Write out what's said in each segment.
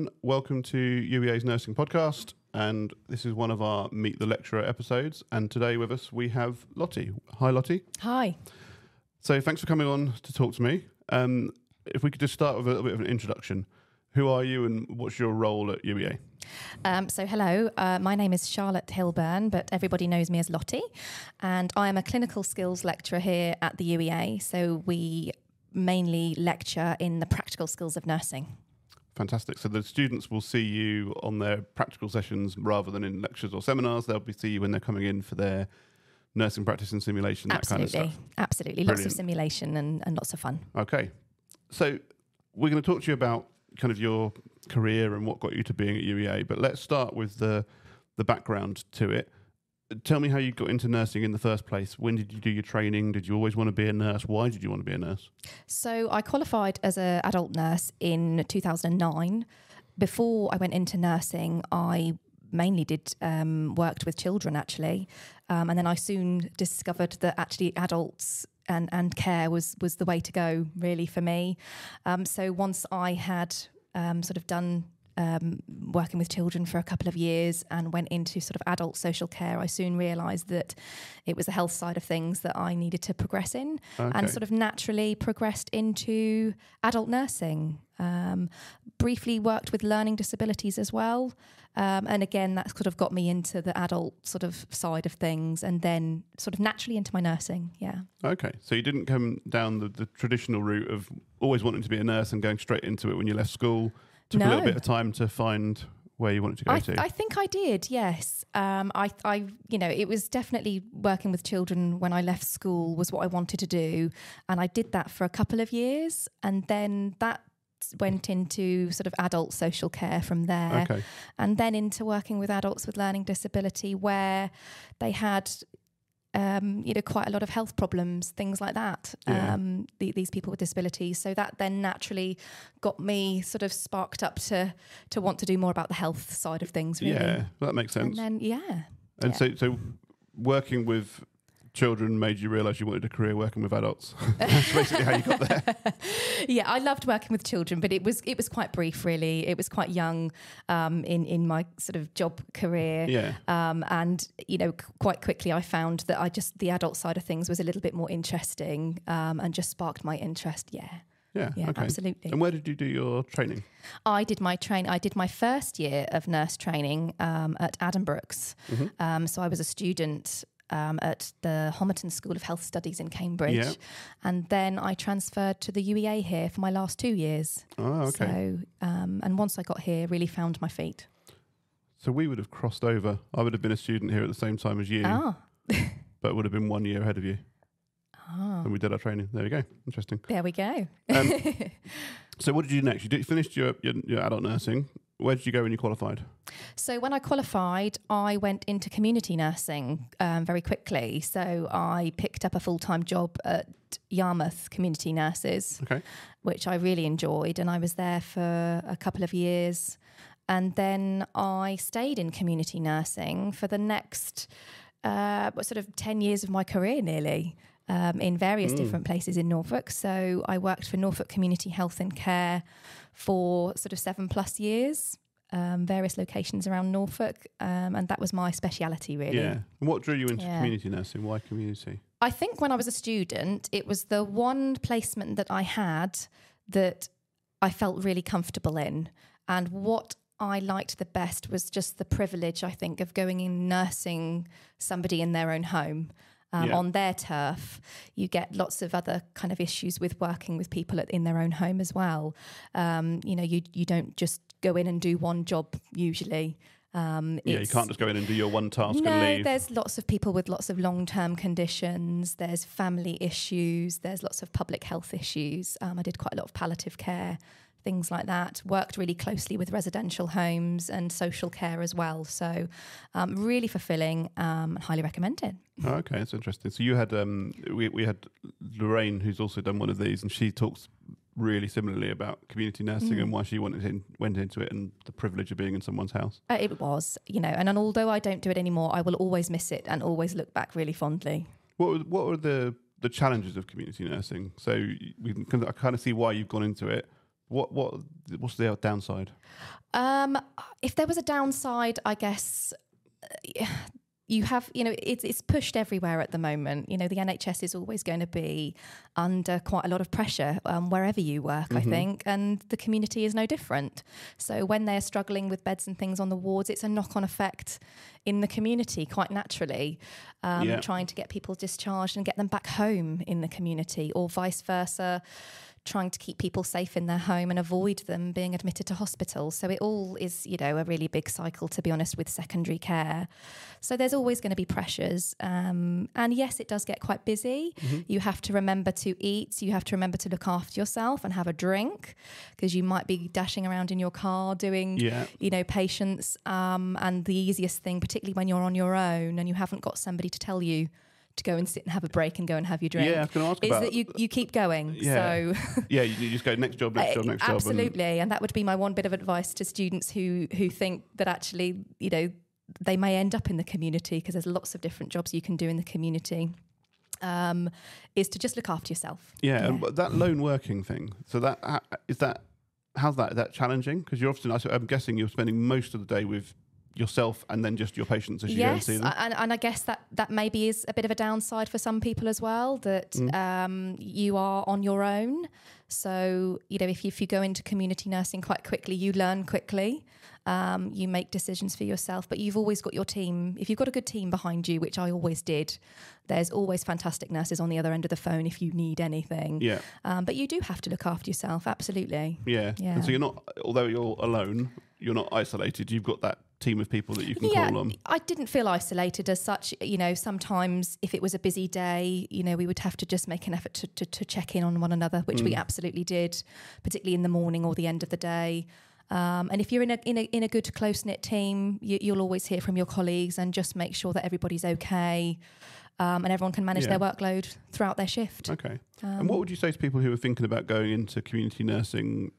Everyone. Welcome to UEA's Nursing Podcast. And this is one of our Meet the Lecturer episodes. And today with us, we have Lottie. Hi, Lottie. Hi. So, thanks for coming on to talk to me. Um, if we could just start with a little bit of an introduction. Who are you and what's your role at UEA? Um, so, hello, uh, my name is Charlotte Hilburn, but everybody knows me as Lottie. And I am a clinical skills lecturer here at the UEA. So, we mainly lecture in the practical skills of nursing. Fantastic. So the students will see you on their practical sessions rather than in lectures or seminars. They'll be see you when they're coming in for their nursing practice and simulation, Absolutely. that kind of stuff. Absolutely. Lots of simulation and, and lots of fun. Okay. So we're going to talk to you about kind of your career and what got you to being at UEA, but let's start with the the background to it. Tell me how you got into nursing in the first place. When did you do your training? Did you always want to be a nurse? Why did you want to be a nurse? So I qualified as an adult nurse in 2009. Before I went into nursing, I mainly did um, worked with children actually, um, and then I soon discovered that actually adults and, and care was was the way to go really for me. Um, so once I had um, sort of done um, working with children for a couple of years and went into sort of adult social care, I soon realised that it was the health side of things that I needed to progress in, Okay. and sort of naturally progressed into adult nursing. Um, briefly worked with learning disabilities as well, um, and again that sort of got me into the adult sort of side of things, and then sort of naturally into my nursing. Yeah. Okay. So you didn't come down the, the traditional route of always wanting to be a nurse and going straight into it when you left school. Took a little bit of time to find where you wanted to go I, to. I think I did, yes. Um, I, I, you know, it was definitely working with children when I left school was what I wanted to do, and I did that for a couple of years, and then that went into sort of adult social care from there, okay. and then into working with adults with learning disability where they had. Um, you know, quite a lot of health problems, things like that. Yeah. Um, the, these people with disabilities. So that then naturally got me sort of sparked up to to want to do more about the health side of things. Really. Yeah, that makes sense. And then yeah, And Yeah. so, so working with children made you realise you wanted a career working with adults. That's basically how you got there. yeah, I loved working with children, but it was it was quite brief, really. It was quite young um, in in my sort of job career. Yeah. Um, and you know, c- quite quickly, I found that I just the adult side of things was a little bit more interesting, um, and just sparked my interest. Yeah, Yeah. yeah, okay. absolutely. And where did you do your training? I did my train. I did my first year of nurse training um, at Addenbrooke's. Mm-hmm. Um, so I was a student um, at the Homerton School of Health Studies in Cambridge, Yeah. and then I transferred to the UEA here for my last two years. Oh, okay. So, um, and once I got here, really found my feet. So we would have crossed over. I would have been a student here at the same time as you, Ah, but would have been one year ahead of you. ah, And we did our training. There we go. Interesting. there we go. Um, so what did you do next? You did, finished your, your, your adult nursing. Where did you go when you qualified? So when I qualified, I went into community nursing um, very quickly. So I picked up a full time job at Yarmouth Community Nurses. Okay. which I really enjoyed. And I was there for a couple of years. And then I stayed in community nursing for the next uh, sort of 10 years of my career nearly. Um, in various different places in Norfolk. So I worked for Norfolk Community Health and Care for sort of seven plus years, um, various locations around Norfolk. Um, and that was my speciality, really. Yeah. And what drew you into Yeah. community nursing? Why community? I think when I was a student, it was the one placement that I had that I felt really comfortable in. And what I liked the best was just the privilege, I think, of going in nursing somebody in their own home. Um, Yeah. On their turf, you get lots of other kind of issues with working with people at, in their own home as well. Um, you know, you you don't just go in and do one job usually. Um, Yeah, you can't just go in and do your one task no, and leave. there's lots of people with lots of long term conditions. There's family issues. There's lots of public health issues. Um, I did quite a lot of palliative care, things like that. Worked really closely with residential homes and social care as well. So, um, really fulfilling um, and highly recommended. Oh, okay, that's interesting. So you had um, we we had Lorraine, who's also done one of these, and she talks really similarly about community nursing Mm. and why she wanted in, went into it and the privilege of being in someone's house. Uh, it was, you know, and, and although I don't do it anymore, I will always miss it and always look back really fondly. What were, what were the the challenges of community nursing? So we can, I kind of see why you've gone into it, What what what's the downside? Um, if there was a downside, I guess uh, you have, you know, it's, it's pushed everywhere at the moment. You know, the NHS is always going to be under quite a lot of pressure um, wherever you work, I think, and the community is no different. So when they're struggling with beds and things on the wards, it's a knock on effect in the community quite naturally, um, Yeah. trying to get people discharged and get them back home in the community, or vice versa trying to keep people safe in their home and avoid them being admitted to hospital. So it all is, you know, a really big cycle, to be honest, with secondary care. So there's always going to be pressures. Um, and yes, it does get quite busy. You have to remember to eat, you have to remember to look after yourself and have a drink because you might be dashing around in your car doing Yeah. you know, patients. Um, and the easiest thing, particularly when you're on your own and you haven't got somebody to tell you to go and sit and have a break and go and have your drink, Yeah, I can ask is about. that you, you keep going. Yeah. So yeah, you, you just go next job, next job, next job. absolutely, and that would be my one bit of advice to students who who think that actually, you know, they may end up in the community because there's lots of different jobs you can do in the community. Um, is to just look after yourself. Yeah, and but that lone working thing. So that is that how's that? Is that challenging? Because you're often, I'm guessing, you're spending most of the day with yourself and then just your patients as you go and yes, see them. and, and I guess that that maybe is a bit of a downside for some people as well. That Mm. um, you are on your own. So you know, if you, if you go into community nursing quite quickly, you learn quickly. Um, you make decisions for yourself, but you've always got your team. If you've got a good team behind you, which I always did, there's always fantastic nurses on the other end of the phone if you need anything. yeah, Um, but you do have to look after yourself, absolutely. yeah, Yeah. And so you're not, although you're alone, you're not isolated. You've got that team of people that you can yeah, call on. I didn't feel isolated as such. You know, sometimes if it was a busy day, you know, we would have to just make an effort to, to, to check in on one another, which Mm. we absolutely did, particularly in the morning or the end of the day. Um, and if you're in a in a in a good close knit team, you, you'll always hear from your colleagues and just make sure that everybody's okay, um, and everyone can manage Yeah. their workload throughout their shift. Okay. Um, and what would you say to people who are thinking about going into community nursing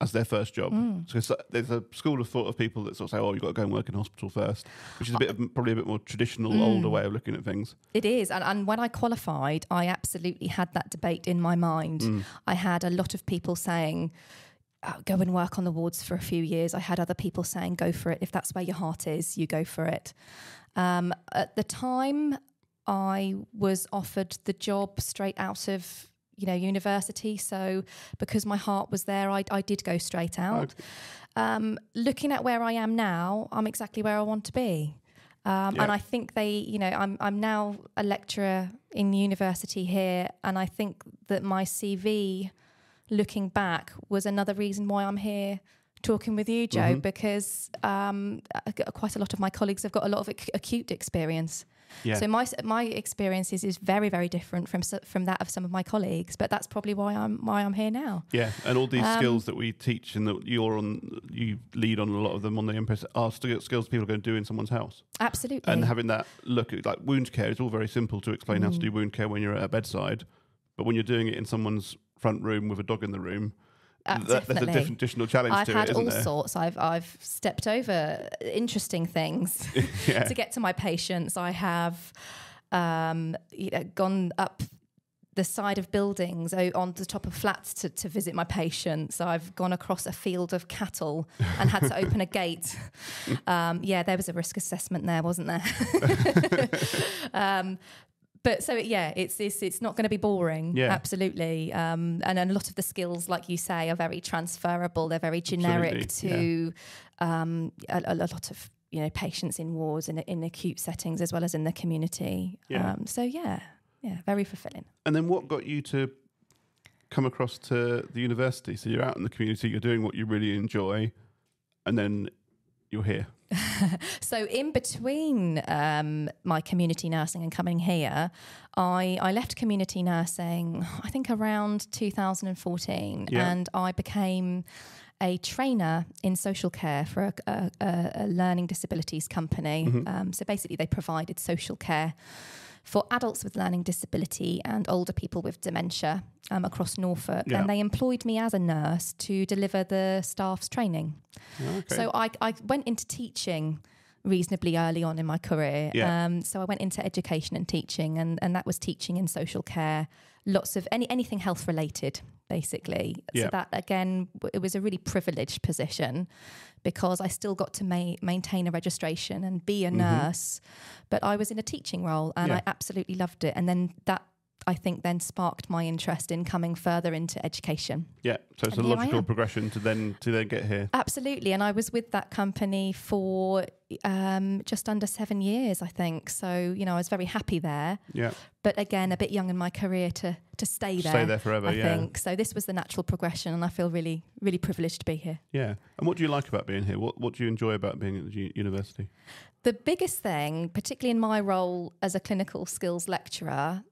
as their first job? Mm. So it's, there's a school of thought of people that sort of say, "Oh, you've got to go and work in hospital first, which is a bit of probably a bit more traditional, Mm. older way of looking at things. It is. And, and when I qualified, I absolutely had that debate in my mind. Mm. I had a lot of people saying, oh, go and work on the wards for a few years. I had other people saying, go for it. If that's where your heart is, you go for it. Um, at the time, I was offered the job straight out of you know university. So because my heart was there i, I did go straight out. Um, looking at where i am now i'm exactly where i want to be. Um, Yeah. and i think they you know I'm, I'm now a lecturer in university here. And i think that my cv looking back was another reason why i'm here talking with you joe Mhm. because um, quite a lot of my colleagues have got a lot of ac- acute experience Yeah. so my my experience is, is very very different from from that of some of my colleagues, but that's probably why I'm why I'm here now. Yeah, and all these Um, skills that we teach and that you're on, you lead on a lot of them on the Empress are still skills people are going to do in someone's house. Absolutely. And having that look at like wound care is all very simple to explain how to Mm. do wound care when you're at a bedside, but when you're doing it in someone's front room with a dog in the room, Uh, that, there's a additional challenge I've had it, all there? sorts. I've I've stepped over interesting things yeah. to get to my patients. I have um, you know, gone up the side of buildings on the top of flats to, to visit my patients. I've gone across a field of cattle and had to open a gate. Um, yeah, there was a risk assessment there, wasn't there? um, but so yeah, it's it's, it's not going to be boring. Yeah. absolutely. Um, and, and a lot of the skills, like you say, are very transferable. They're very generic Absolutely, to um, a, a lot of you know patients in wards and in acute settings as well as in the community. Yeah. Um, so yeah, yeah, very fulfilling. And then what got you to come across to the university? So you're out in the community, you're doing what you really enjoy, and then you're here. So in between um, my community nursing and coming here, I, I left community nursing, I think around 2014, Yeah. and I became a trainer in social care for a, a, a, learning disabilities company. Mhm. Um, so basically, they provided social care for adults with learning disability and older people with dementia um, across Norfolk. Yeah. And they employed me as a nurse to deliver the staff's training. Okay. So I, I went into teaching reasonably early on in my career. Yeah. Um, so I went into education and teaching, and, and that was teaching in social care, lots of any anything health related. Basically. Yeah. So that again, it was a really privileged position because I still got to ma- maintain a registration and be a Mhm. nurse, but I was in a teaching role and Yeah. I absolutely loved it. And then that I think then sparked my interest in coming further into education. Yeah. So it's And a logical progression to then to then get here. Absolutely. And I was with that company for um, just under seven years, I think. So, you know, I was very happy there. Yeah. But again, a bit young in my career to, to stay there. Stay there forever. I yeah. think. So this was the natural progression and I feel really, really privileged to be here. Yeah. And what do you like about being here? What What do you enjoy about being at the university? The biggest thing, particularly in my role as a clinical skills lecturer,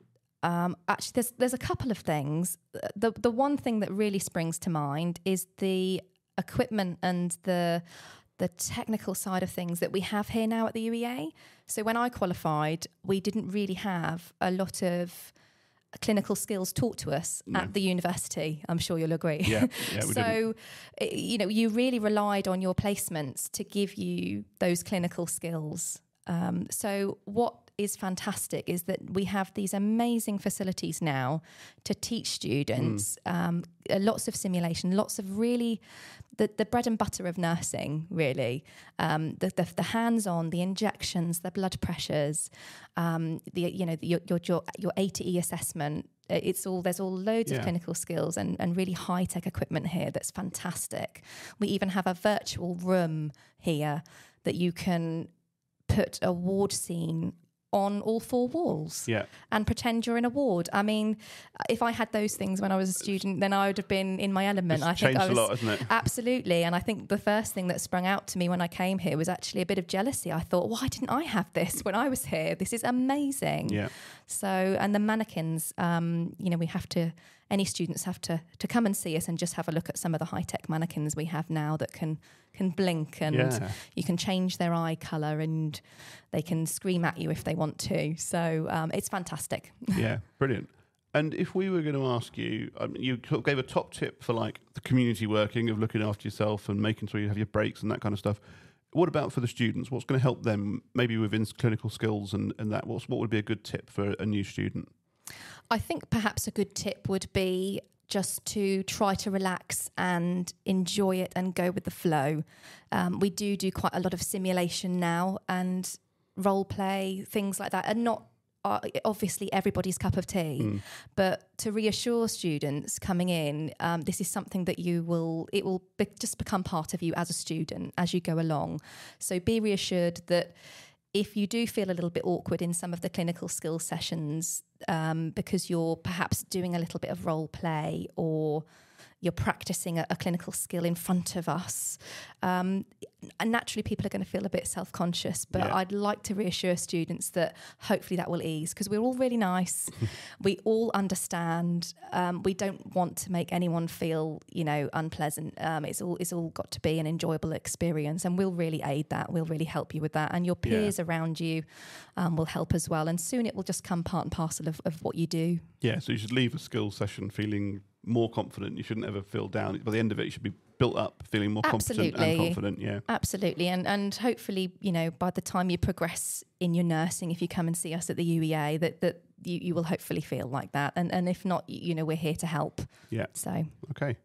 um, actually, there's there's a couple of things. The the one thing that really springs to mind is the equipment and the the technical side of things that we have here now at the UEA. So when I qualified, we didn't really have a lot of clinical skills taught to us No. at the university. I'm sure you'll agree. Yeah. Yeah. We didn't. so, eh, you know, you really relied on your placements to give you those clinical skills. Um, so, what is fantastic is that we have these amazing facilities now to teach students um, uh, lots of simulation, lots of really the, the bread and butter of nursing, really. Um, the, the, the hands on, the injections, the blood pressures, um, the, you know, the, your, your, your, your A to E assessment. Uh, It's all there's all loads Yeah. of clinical skills and, and really high tech equipment here that's fantastic. We even have a virtual room here that you can put a ward scene on all four walls Yeah. and pretend you're in a ward. I mean, if I had those things when I was a student, then I would have been in my element. It's I think I was a lot, hasn't it? absolutely, and I think the first thing that sprung out to me when I came here was actually a bit of jealousy. I thought, why didn't I have this when I was here? This is amazing. Yeah. So, and the mannequins, um, you know, we have to. Any students have to to come and see us and just have a look at some of the high tech mannequins we have now that can can blink and Yeah. you can change their eye color and they can scream at you if they want to. So um, it's fantastic. yeah, brilliant. And if we were going to ask you, um, you gave a top tip for like the community working of looking after yourself and making sure you have your breaks and that kind of stuff. What about for the students? What's going to help them, maybe within clinical skills and, and that? What's, what would be a good tip for a new student? I think perhaps a good tip would be just to try to relax and enjoy it and go with the flow. Um, we do do quite a lot of simulation now and role play, things like that, and not uh, obviously everybody's cup of tea. Mm. But to reassure students coming in, um, this is something that you will, it will be, just become part of you as a student as you go along. So be reassured that if you do feel a little bit awkward in some of the clinical skills sessions um, because you're perhaps doing a little bit of role play or you're practicing a, a clinical skill in front of us, um, and naturally people are going to feel a bit self-conscious. But Yeah. I'd like to reassure students that hopefully that will ease because we're all really nice, we all understand. Um, we don't want to make anyone feel, you know, unpleasant. Um, it's all it's all got to be an enjoyable experience, and we'll really aid that. We'll really help you with that, and your Yeah. peers around you um, will help as well. And soon it will just come part and parcel of, of what you do. Yeah, so you should leave a skill session feeling more confident. You shouldn't ever feel down. By the end of it, you should be built up, feeling more competent and Absolutely. confident. Yeah. Absolutely, and and hopefully, you know, by the time you progress in your nursing, if you come and see us at the UEA, that that you, you will hopefully feel like that. And and if not, you know, we're here to help. Yeah. So Okay.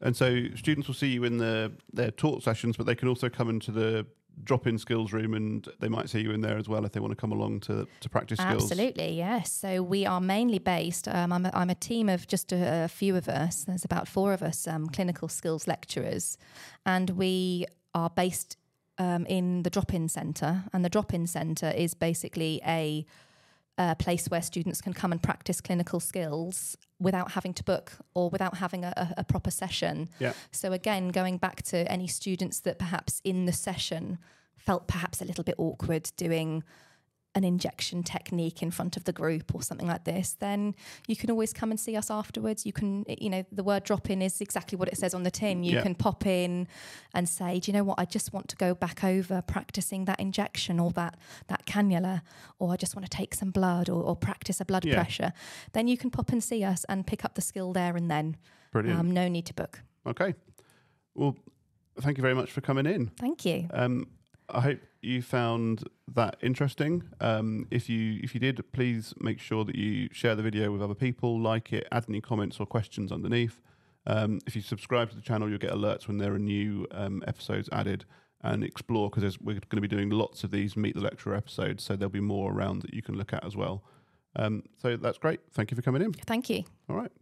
And so students will see you in the their taught sessions, but they can also come into the drop-in skills room, and they might see you in there as well if they want to come along to to practice skills. Absolutely, yes. So we are mainly based. Um, I'm, a, I'm a team of just a, a few of us. There's about four of us, um, clinical skills lecturers, and we are based um, in the drop-in centre. And the drop-in centre is basically a, a place where students can come and practice clinical skills without having to book or without having a, a, proper session. Yeah. So again, going back to any students that perhaps in the session felt perhaps a little bit awkward doing an injection technique in front of the group or something like this, then you can always come and see us afterwards. You can, you know, the word drop in is exactly what it says on the tin. You Yeah. can pop in and say, do you know what? I just want to go back over practicing that injection or that that cannula, or I just want to take some blood or, or practice a blood Yeah. pressure. Then you can pop and see us and pick up the skill there and then. Brilliant. Um, no need to book. okay. Well, thank you very much for coming in. Thank you. Um, I hope you found that interesting. Um, if you if you did, please make sure that you share the video with other people, like it, add any comments or questions underneath. Um, if you subscribe to the channel, you'll get alerts when there are new um, episodes added and explore because we're going to be doing lots of these Meet the Lecturer episodes. So there'll be more around that you can look at as well. Um, so that's great. Thank you for coming in. Thank you. All right.